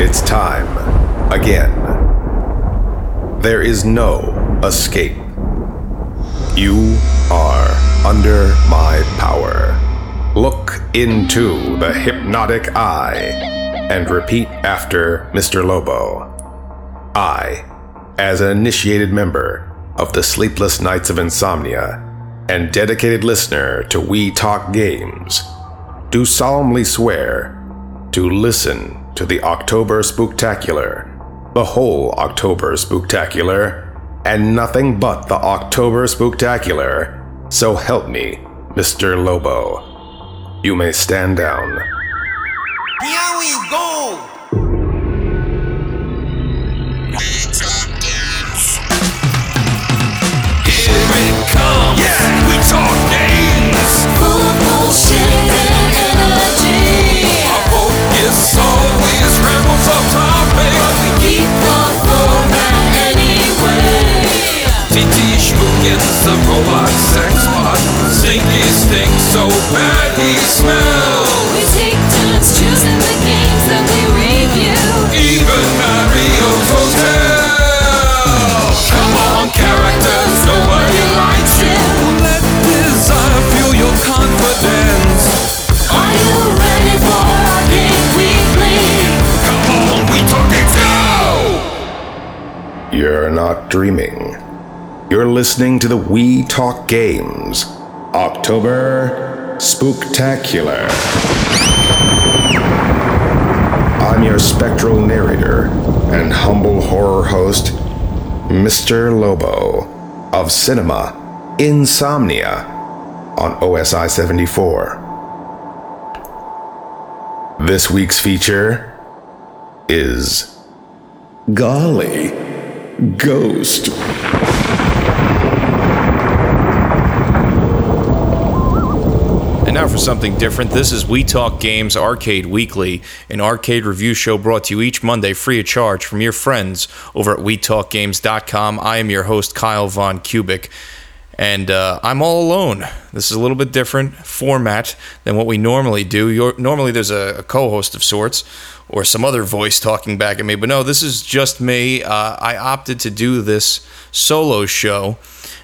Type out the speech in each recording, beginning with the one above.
It's time again. There is no escape. You are under my power. Look into the hypnotic eye and repeat after Mr. Lobo. I, as an initiated member of the Sleepless Nights of Insomnia and dedicated listener to We Talk Games, do solemnly swear to listen to the October Spooktacular, the whole October Spooktacular, and nothing but the October Spooktacular. So help me, Mr. Lobo. You may stand down. Here we go! So bad he smells. We take turns choosing the games that we dreaming. You're listening to the We Talk Games October Spooktacular. I'm your spectral narrator and humble horror host, Mr. Lobo of Cinema Insomnia on OSI 74. This week's feature is Golly Ghost. And now for something different. This is We Talk Games Arcade Weekly, an arcade review show brought to you each Monday free of charge from your friends over at WeTalkGames.com. I am your host, Kyle Von Kubik, and uh, I'm all alone. This is a little bit different format than what we normally do. You're, normally, there's a, a co host of sorts or some other voice talking back at me, but no, this is just me. Uh, I opted to do this solo show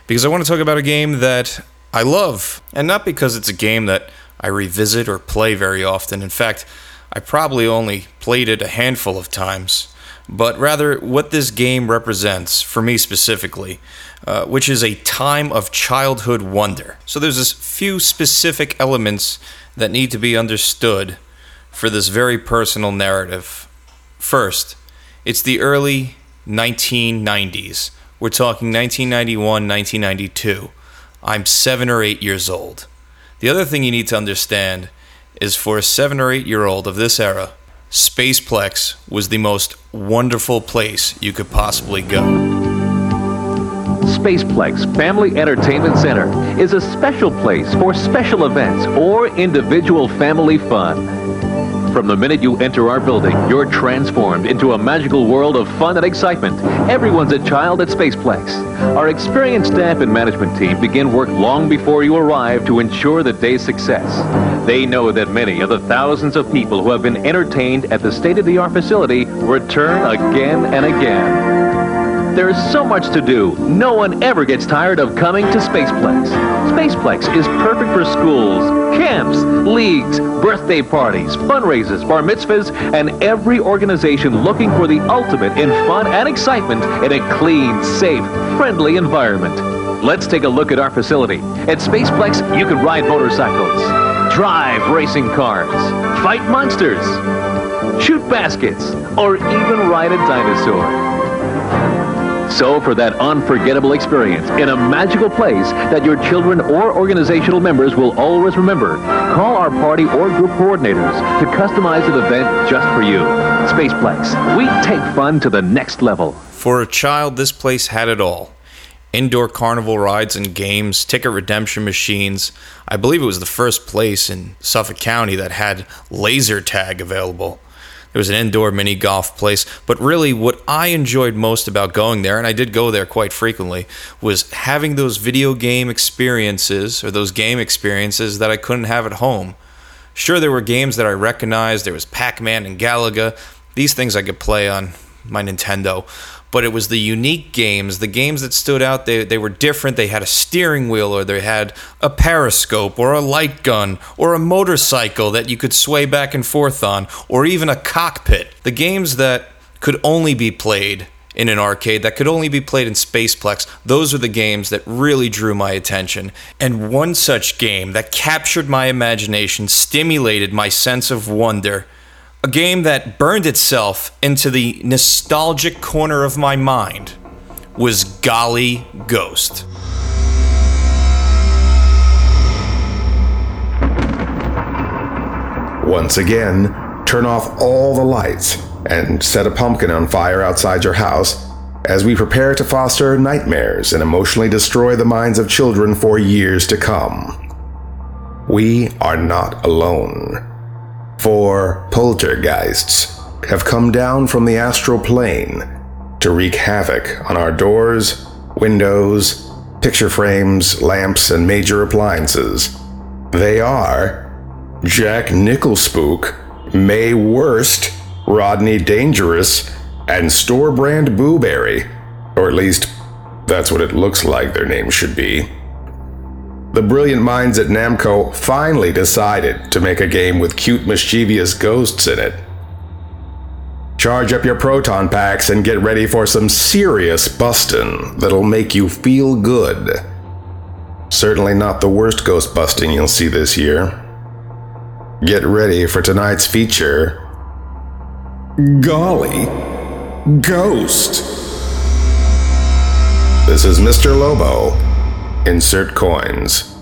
because I want to talk about a game that I love, and not because it's a game that I revisit or play very often. In fact, I probably only played it a handful of times, but rather what this game represents for me specifically, uh, which is a time of childhood wonder. So there's a few specific elements that need to be understood for this very personal narrative. First, it's the early 1990s. We're talking 1991, 1992. I'm seven or eight years old. The other thing you need to understand is for a seven or eight year old of this era, Spaceplex was the most wonderful place you could possibly go. Spaceplex Family Entertainment Center is a special place for special events or individual family fun. From the minute you enter our building, you're transformed into a magical world of fun and excitement. Everyone's a child at Spaceplex. Our experienced staff and management team begin work long before you arrive to ensure the day's success. They know that many of the thousands of people who have been entertained at the state-of-the-art facility return again and again. There's so much to do. No one ever gets tired of coming to Spaceplex. Spaceplex is perfect for schools, camps, leagues, birthday parties, fundraisers, bar mitzvahs, and every organization looking for the ultimate in fun and excitement in a clean, safe, friendly environment. Let's take a look at our facility. At Spaceplex, you can ride motorcycles, drive racing cars, fight monsters, shoot baskets, or even ride a dinosaur. So, for that unforgettable experience in a magical place that your children or organizational members will always remember, call our party or group coordinators to customize an event just for you. Spaceplex, we take fun to the next level. For a child, this place had it all indoor carnival rides and games, ticket redemption machines. I believe it was the first place in Suffolk County that had laser tag available. There was an indoor mini golf place, but really what I enjoyed most about going there, and I did go there quite frequently, was having those video game experiences or those game experiences that I couldn't have at home. Sure, there were games that I recognized. There was Pac Man and Galaga, These things I could play on my Nintendo, but it was the unique games, the games that stood out. They, they were different. They had a steering wheel, or they had a periscope, or a light gun, or a motorcycle that you could sway back and forth on, or even a cockpit. The games that could only be played in an arcade that could only be played in Spaceplex. Those are the games that really drew my attention. And one such game that captured my imagination, stimulated my sense of wonder, a game that burned itself into the nostalgic corner of my mind, was Golly Ghost. Once again, turn off all the lights and set a pumpkin on fire outside your house as we prepare to foster nightmares and emotionally destroy the minds of children for years to come. We are not alone. For poltergeists have come down from the astral plane to wreak havoc on our doors, windows, picture frames, lamps, and major appliances. They are Jack Nicholspook, May Worst, Rodney Dangerous, and store brand Boo Berry. Or at least, that's what it looks like their names should be. The brilliant minds at Namco finally decided to make a game with cute, mischievous ghosts in it. Charge up your proton packs and get ready for some serious bustin' that'll make you feel good. Certainly not the worst ghost busting you'll see this year. Get ready for tonight's feature Golly Ghost. This is Mr. Lobo. Insert coins.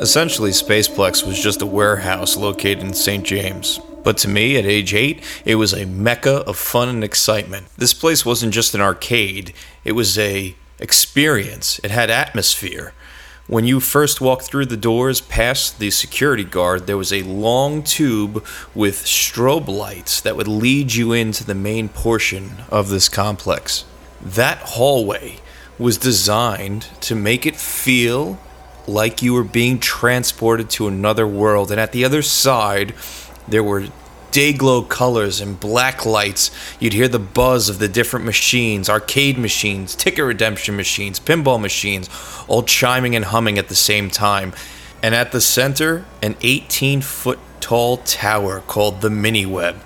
Essentially, Spaceplex was just a warehouse located in St. James. But to me, at age 8, it was a mecca of fun and excitement. This place wasn't just an arcade, it was a experience. It had atmosphere. When you first walked through the doors past the security guard, there was a long tube with strobe lights that would lead you into the main portion of this complex. That hallway was designed to make it feel like you were being transported to another world, and at the other side, there were day glow colors and black lights. You'd hear the buzz of the different machines, arcade machines, ticket redemption machines, pinball machines, all chiming and humming at the same time. And at the center, an 18 foot tall tower called the Mini Web,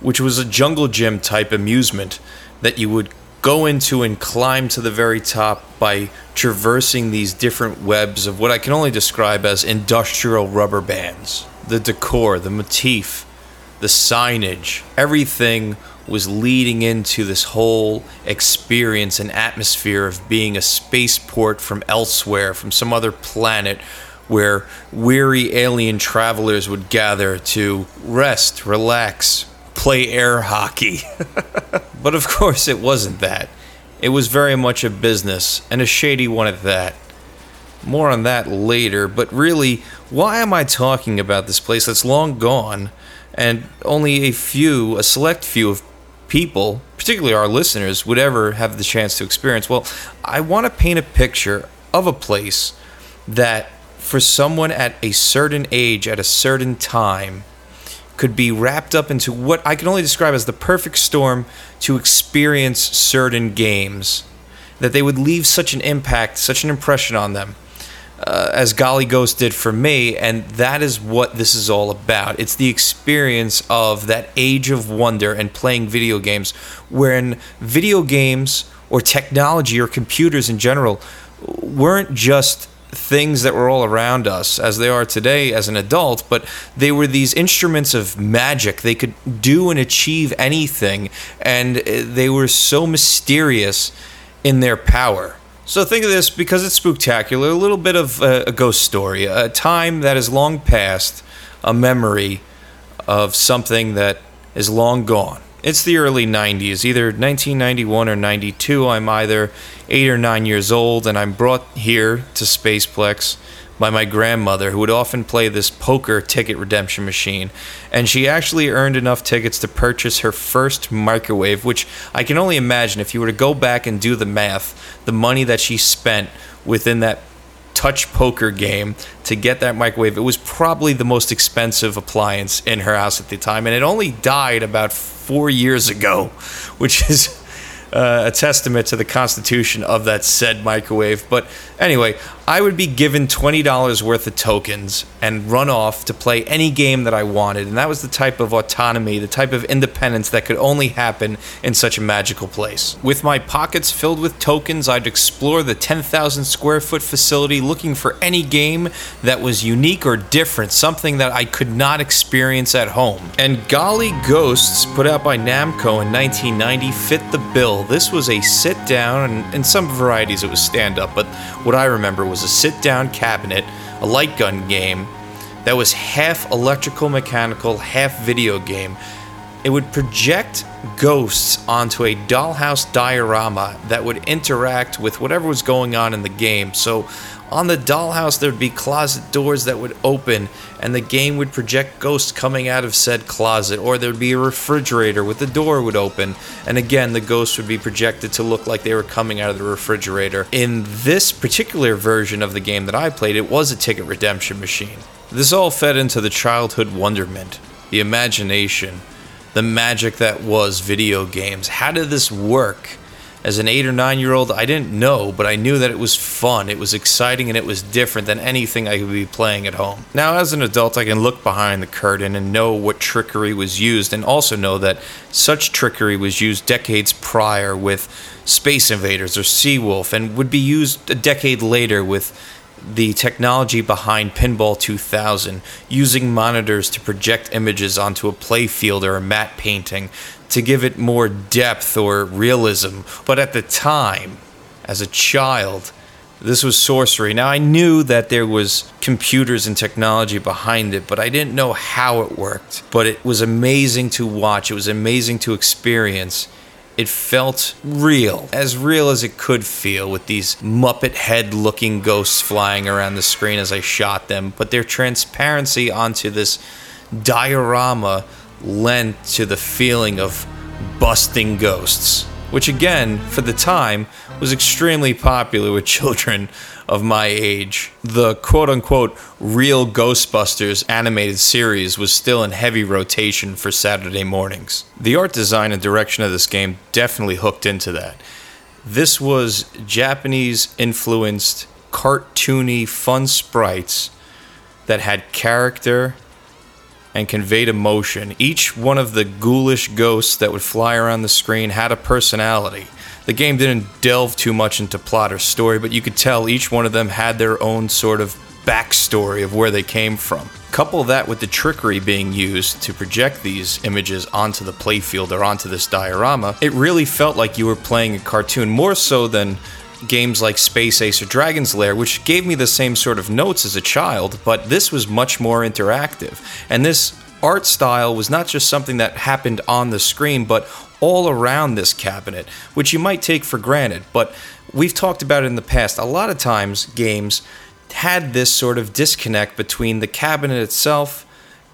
which was a jungle gym type amusement that you would go into and climb to the very top by traversing these different webs of what I can only describe as industrial rubber bands. The decor, the motif, the signage, everything was leading into this whole experience and atmosphere of being a spaceport from elsewhere, from some other planet where weary alien travelers would gather to rest, relax, play air hockey. but of course, it wasn't that. It was very much a business, and a shady one at that. More on that later, but really, why am I talking about this place that's long gone and only a few, a select few of people, particularly our listeners, would ever have the chance to experience? Well, I want to paint a picture of a place that, for someone at a certain age, at a certain time, could be wrapped up into what I can only describe as the perfect storm to experience certain games. That they would leave such an impact, such an impression on them, uh, as Golly Ghost did for me, and that is what this is all about. It's the experience of that age of wonder and playing video games, wherein video games or technology or computers in general weren't just things that were all around us as they are today as an adult, but they were these instruments of magic. They could do and achieve anything, and uh, they were so mysterious in their power. So think of this because it's spectacular, a little bit of a, a ghost story, a time that is long past, a memory of something that is long gone. It's the early 90s, either 1991 or 92. I'm either 8 or 9 years old, and I'm brought here to Spaceplex by my grandmother, who would often play this poker ticket redemption machine. And she actually earned enough tickets to purchase her first microwave, which I can only imagine if you were to go back and do the math, the money that she spent within that touch poker game to get that microwave. It was probably the most expensive appliance in her house at the time, and it only died about four years ago, which is uh, a testament to the constitution of that said microwave. But anyway, I would be given $20 worth of tokens and run off to play any game that I wanted. And that was the type of autonomy, the type of independence that could only happen in such a magical place. With my pockets filled with tokens, I'd explore the 10,000 square foot facility looking for any game that was unique or different, something that I could not experience at home. And Golly Ghosts, put out by Namco in 1990, fit the bill. This was a sit down, and in some varieties it was stand up, but what I remember a sit down cabinet, a light gun game that was half electrical mechanical, half video game. It would project ghosts onto a dollhouse diorama that would interact with whatever was going on in the game. So, on the dollhouse, there'd be closet doors that would open, and the game would project ghosts coming out of said closet. Or there'd be a refrigerator with the door would open, and again, the ghosts would be projected to look like they were coming out of the refrigerator. In this particular version of the game that I played, it was a ticket redemption machine. This all fed into the childhood wonderment, the imagination, the magic that was video games. How did this work? As an eight or nine year old, I didn't know, but I knew that it was fun, it was exciting, and it was different than anything I could be playing at home. Now, as an adult, I can look behind the curtain and know what trickery was used, and also know that such trickery was used decades prior with Space Invaders or Seawolf, and would be used a decade later with the technology behind Pinball 2000, using monitors to project images onto a playfield or a matte painting to give it more depth or realism. But at the time, as a child, this was sorcery. Now I knew that there was computers and technology behind it, but I didn't know how it worked. But it was amazing to watch. It was amazing to experience. It felt real, as real as it could feel, with these Muppet head looking ghosts flying around the screen as I shot them. But their transparency onto this diorama lent to the feeling of busting ghosts, which again, for the time, was extremely popular with children of my age. The quote unquote real Ghostbusters animated series was still in heavy rotation for Saturday mornings. The art design and direction of this game definitely hooked into that. This was Japanese influenced, cartoony, fun sprites that had character and conveyed emotion. Each one of the ghoulish ghosts that would fly around the screen had a personality. The game didn't delve too much into plot or story, but you could tell each one of them had their own sort of backstory of where they came from. Couple that with the trickery being used to project these images onto the playfield or onto this diorama, it really felt like you were playing a cartoon more so than games like Space Ace or Dragon's Lair, which gave me the same sort of notes as a child, but this was much more interactive. And this art style was not just something that happened on the screen, but all around this cabinet, which you might take for granted. But we've talked about it in the past. A lot of times, games had this sort of disconnect between the cabinet itself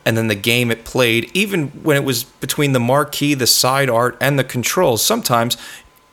and then the game it played, even when it was between the marquee, the side art, and the controls. Sometimes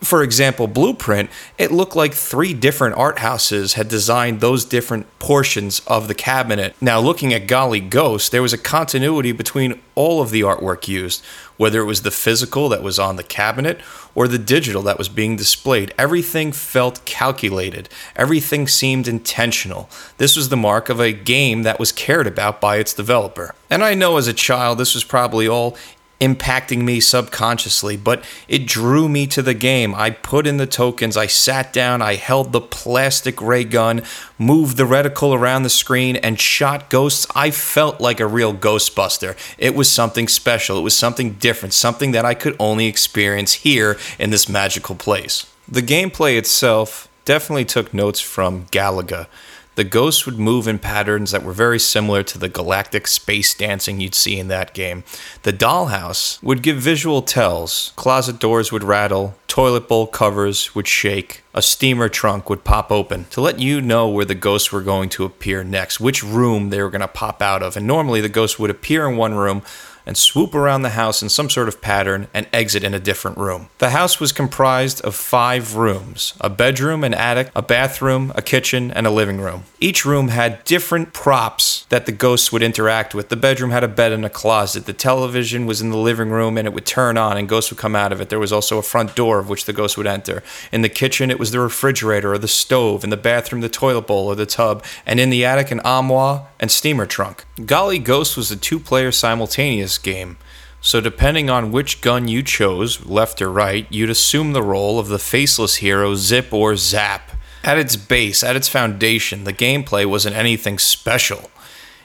for example, Blueprint, it looked like three different art houses had designed those different portions of the cabinet. Now, looking at Golly Ghost, there was a continuity between all of the artwork used, whether it was the physical that was on the cabinet or the digital that was being displayed. Everything felt calculated, everything seemed intentional. This was the mark of a game that was cared about by its developer. And I know as a child, this was probably all impacting me subconsciously, but it drew me to the game. I put in the tokens, I sat down, I held the plastic ray gun, moved the reticle around the screen, and shot ghosts. I felt like a real Ghostbuster. It was something special, it was something different, something that I could only experience here in this magical place. The gameplay itself definitely took notes from Galaga. The ghosts would move in patterns that were very similar to the galactic space dancing you'd see in that game. The dollhouse would give visual tells. Closet doors would rattle, toilet bowl covers would shake, a steamer trunk would pop open to let you know where the ghosts were going to appear next, which room they were going to pop out of. And normally the ghosts would appear in one room and swoop around the house in some sort of pattern and exit in a different room. The house was comprised of five rooms a bedroom, an attic, a bathroom, a kitchen, and a living room. Each room had different props that the ghosts would interact with. The bedroom had a bed and a closet. The television was in the living room and it would turn on and ghosts would come out of it. There was also a front door of which the ghost would enter. In the kitchen, it was the refrigerator or the stove. In the bathroom, the toilet bowl or the tub. And in the attic, an armoire and steamer trunk. Golly Ghost was a two player simultaneous game. So, depending on which gun you chose, left or right, you'd assume the role of the faceless hero Zip or Zap. At its base, at its foundation, the gameplay wasn't anything special.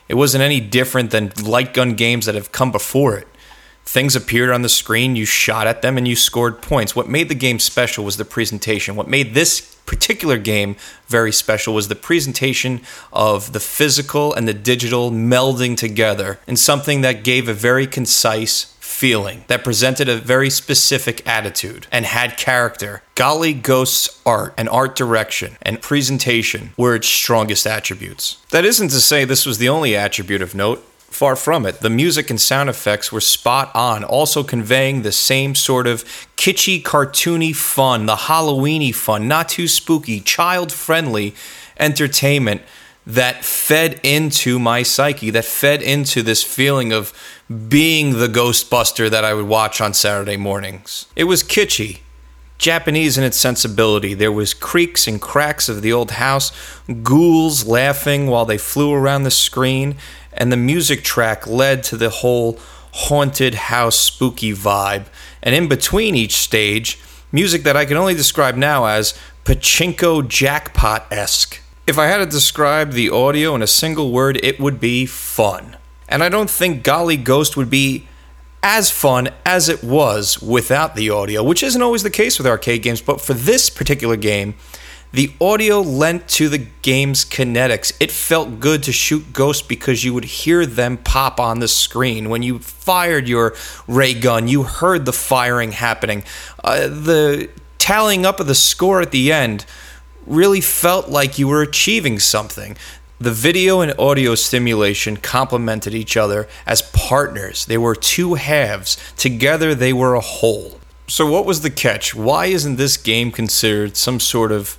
It wasn't any different than light gun games that have come before it. Things appeared on the screen, you shot at them, and you scored points. What made the game special was the presentation. What made this particular game very special was the presentation of the physical and the digital melding together in something that gave a very concise feeling, that presented a very specific attitude and had character. Golly Ghost's art and art direction and presentation were its strongest attributes. That isn't to say this was the only attribute of note. Far from it. The music and sound effects were spot on, also conveying the same sort of kitschy, cartoony fun, the Halloweeny fun, not too spooky, child friendly entertainment that fed into my psyche, that fed into this feeling of being the Ghostbuster that I would watch on Saturday mornings. It was kitschy, Japanese in its sensibility. There was creaks and cracks of the old house, ghouls laughing while they flew around the screen, and the music track led to the whole haunted house spooky vibe. And in between each stage, music that I can only describe now as pachinko jackpot esque. If I had to describe the audio in a single word, it would be fun. And I don't think Golly Ghost would be as fun as it was without the audio, which isn't always the case with arcade games, but for this particular game, the audio lent to the game's kinetics. It felt good to shoot ghosts because you would hear them pop on the screen. When you fired your ray gun, you heard the firing happening. Uh, the tallying up of the score at the end really felt like you were achieving something. The video and audio stimulation complemented each other as partners. They were two halves. Together, they were a whole. So, what was the catch? Why isn't this game considered some sort of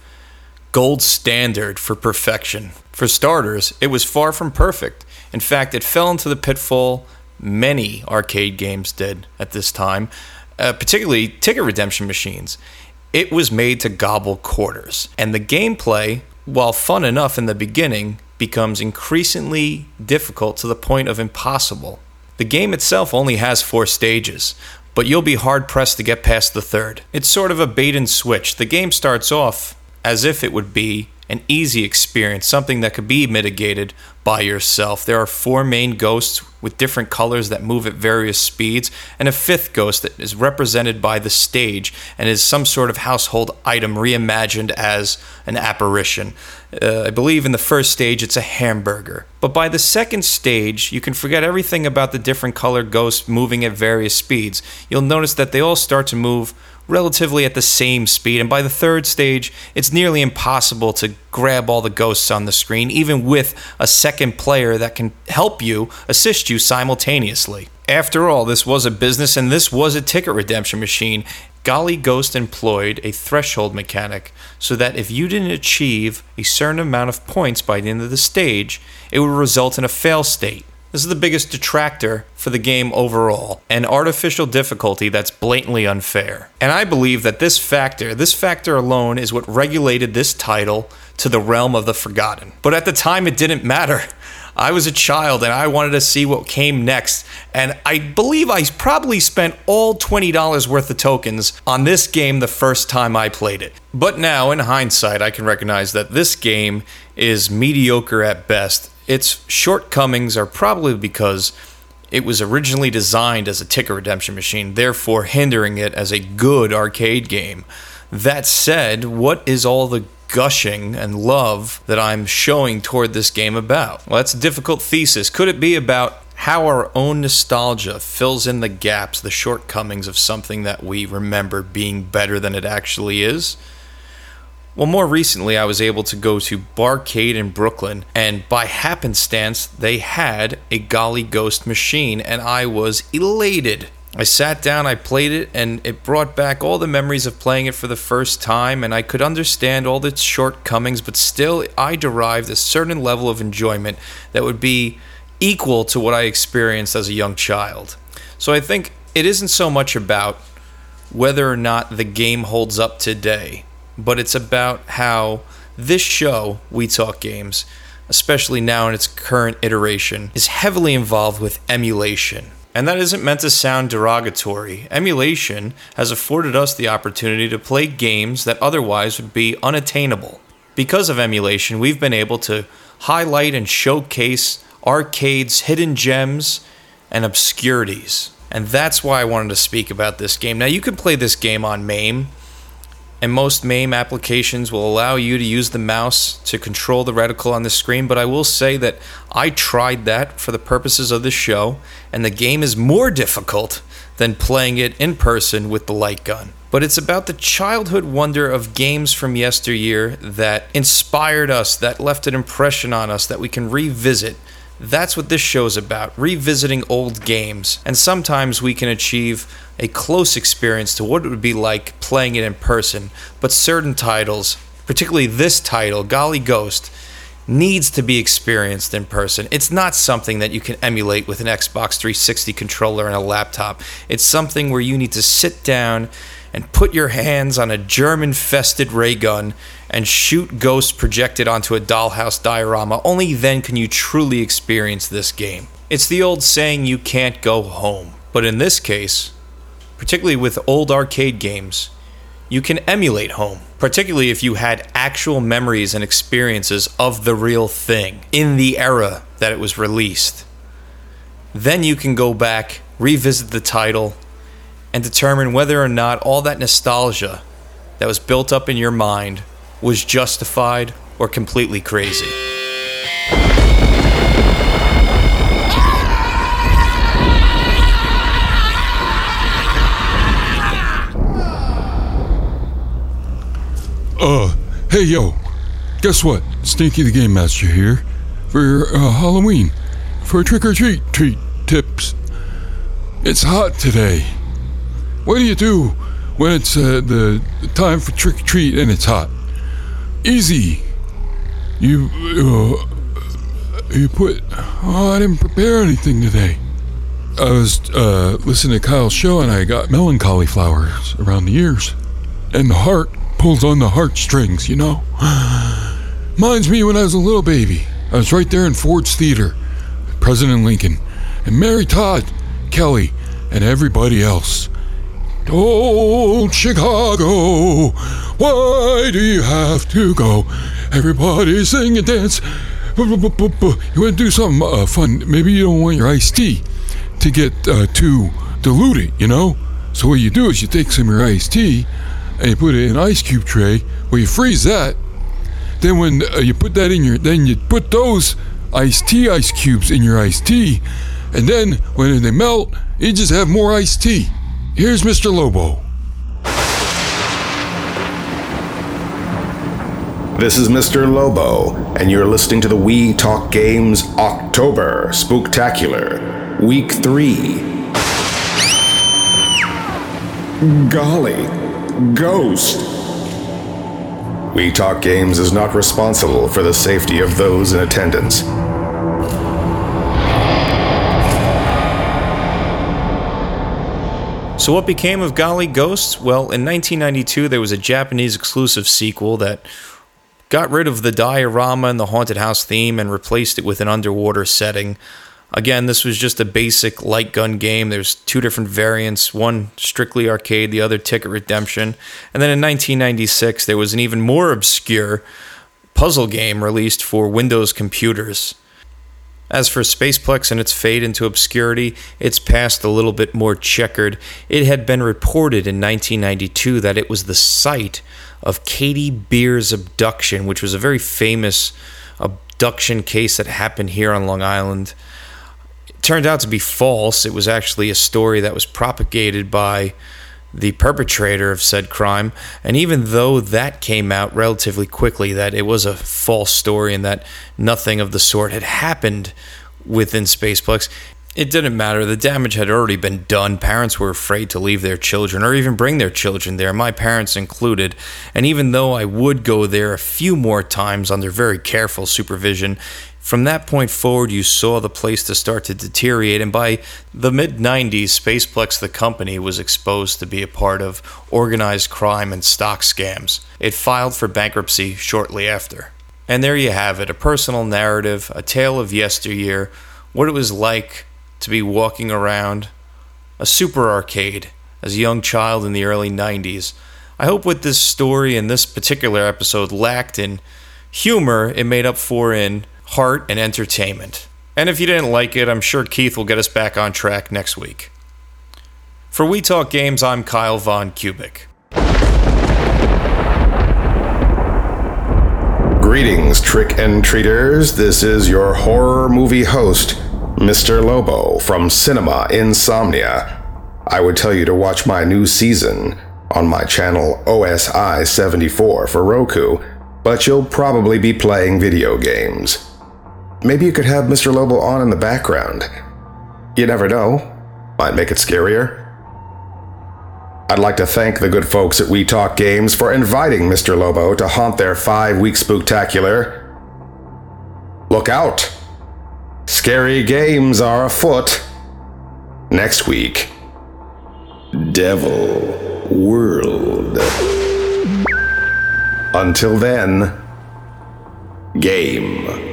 gold standard for perfection? For starters, it was far from perfect. In fact, it fell into the pitfall many arcade games did at this time, uh, particularly ticket redemption machines. It was made to gobble quarters, and the gameplay, while fun enough in the beginning, becomes increasingly difficult to the point of impossible. The game itself only has four stages, but you'll be hard pressed to get past the third. It's sort of a bait and switch. The game starts off as if it would be an easy experience, something that could be mitigated by yourself. There are four main ghosts with different colors that move at various speeds, and a fifth ghost that is represented by the stage and is some sort of household item reimagined as an apparition. Uh, I believe in the first stage it's a hamburger. But by the second stage, you can forget everything about the different color ghosts moving at various speeds. You'll notice that they all start to move relatively at the same speed, and by the third stage, it's nearly impossible to grab all the ghosts on the screen, even with a second player that can help you, assist you simultaneously. After all, this was a business and this was a ticket redemption machine. Golly Ghost employed a threshold mechanic so that if you didn't achieve a certain amount of points by the end of the stage, it would result in a fail state. This is the biggest detractor for the game overall, an artificial difficulty that's blatantly unfair. And I believe that this factor, this factor alone, is what regulated this title to the realm of the forgotten. But at the time, it didn't matter. I was a child and I wanted to see what came next. And I believe I probably spent all $20 worth of tokens on this game the first time I played it. But now, in hindsight, I can recognize that this game is mediocre at best its shortcomings are probably because it was originally designed as a ticket redemption machine, therefore hindering it as a good arcade game. That said, what is all the gushing and love that I'm showing toward this game about? Well, that's a difficult thesis. Could it be about how our own nostalgia fills in the gaps, the shortcomings of something that we remember being better than it actually is? Well, more recently, I was able to go to Barcade in Brooklyn, and by happenstance, they had a Golly Ghost machine, and I was elated. I sat down, I played it, and it brought back all the memories of playing it for the first time, and I could understand all its shortcomings, but still, I derived a certain level of enjoyment that would be equal to what I experienced as a young child. So I think it isn't so much about whether or not the game holds up today but it's about how this show, We Talk Games, especially now in its current iteration, is heavily involved with emulation. And that isn't meant to sound derogatory. Emulation has afforded us the opportunity to play games that otherwise would be unattainable. Because of emulation, we've been able to highlight and showcase arcade's hidden gems and obscurities. And that's why I wanted to speak about this game. Now, you can play this game on MAME, and most MAME applications will allow you to use the mouse to control the reticle on the screen. But I will say that I tried that for the purposes of this show, and the game is more difficult than playing it in person with the light gun. But it's about the childhood wonder of games from yesteryear that inspired us, that left an impression on us that we can revisit that's what this show's about revisiting old games. And sometimes we can achieve a close experience to what it would be like playing it in person. But certain titles, particularly this title, Golly Ghost, needs to be experienced in person. It's not something that you can emulate with an Xbox 360 controller and a laptop. It's something where you need to sit down and put your hands on a German infested ray gun and shoot ghosts projected onto a dollhouse diorama. Only then can you truly experience this game. It's the old saying you can't go home. But in this case, particularly with old arcade games, you can emulate home, particularly if you had actual memories and experiences of the real thing in the era that it was released. Then you can go back, revisit the title, and determine whether or not all that nostalgia that was built up in your mind was justified or completely crazy. Uh, hey yo, guess what? Stinky the Game Master here for uh, Halloween for trick or treat treat tips. It's hot today. What do you do when it's uh, the time for trick or treat and it's hot? Easy. You uh, you put. Oh, I didn't prepare anything today. I was uh, listening to Kyle's show and I got melancholy flowers around the ears, and the heart pulls on the heartstrings. You know. Minds me when I was a little baby. I was right there in Ford's Theater, President Lincoln, and Mary Todd, Kelly, and everybody else. Old Chicago, why do you have to go? Everybody sing and dance. You want to do something uh, fun? Maybe you don't want your iced tea to get uh, too diluted, you know? So what you do is you take some of your iced tea and you put it in an ice cube tray where you freeze that. Then when uh, you put that in your, then you put those iced tea ice cubes in your iced tea, and then when they melt, you just have more iced tea. Here's Mr. Lobo. This is Mr. Lobo, and you're listening to the We Talk Games October Spooktacular, Week 3. Golly, Ghost. We Talk Games is not responsible for the safety of those in attendance. So, what became of Golly Ghosts? Well, in 1992, there was a Japanese exclusive sequel that got rid of the diorama and the haunted house theme and replaced it with an underwater setting. Again, this was just a basic light gun game. There's two different variants, one strictly arcade, the other ticket redemption. And then in 1996, there was an even more obscure puzzle game released for Windows computers. As for Spaceplex and its fade into obscurity, its past a little bit more checkered. It had been reported in 1992 that it was the site of Katie Beers' abduction, which was a very famous abduction case that happened here on Long Island. It turned out to be false. It was actually a story that was propagated by the perpetrator of said crime. And even though that came out relatively quickly, that it was a false story and that nothing of the sort had happened within Spaceplex, it didn't matter. The damage had already been done. Parents were afraid to leave their children or even bring their children there, my parents included. And even though I would go there a few more times under very careful supervision, from that point forward, you saw the place to start to deteriorate, and by the mid 90s, Spaceplex, the company, was exposed to be a part of organized crime and stock scams. It filed for bankruptcy shortly after. And there you have it a personal narrative, a tale of yesteryear, what it was like to be walking around a super arcade as a young child in the early 90s. I hope what this story and this particular episode lacked in humor, it made up for in heart, and entertainment. And if you didn't like it, I'm sure Keith will get us back on track next week. For We Talk Games, I'm Kyle Von Kubik. Greetings, trick and treaters. This is your horror movie host, Mr. Lobo from Cinema Insomnia. I would tell you to watch my new season on my channel OSI 74 for Roku, but you'll probably be playing video games. Maybe you could have Mr. Lobo on in the background. You never know. Might make it scarier. I'd like to thank the good folks at We Talk Games for inviting Mr. Lobo to haunt their five week spooktacular. Look out! Scary games are afoot. Next week, Devil World. Until then, game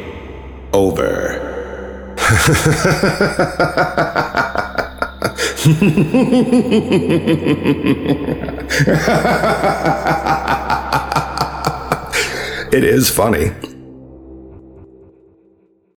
over. it is funny.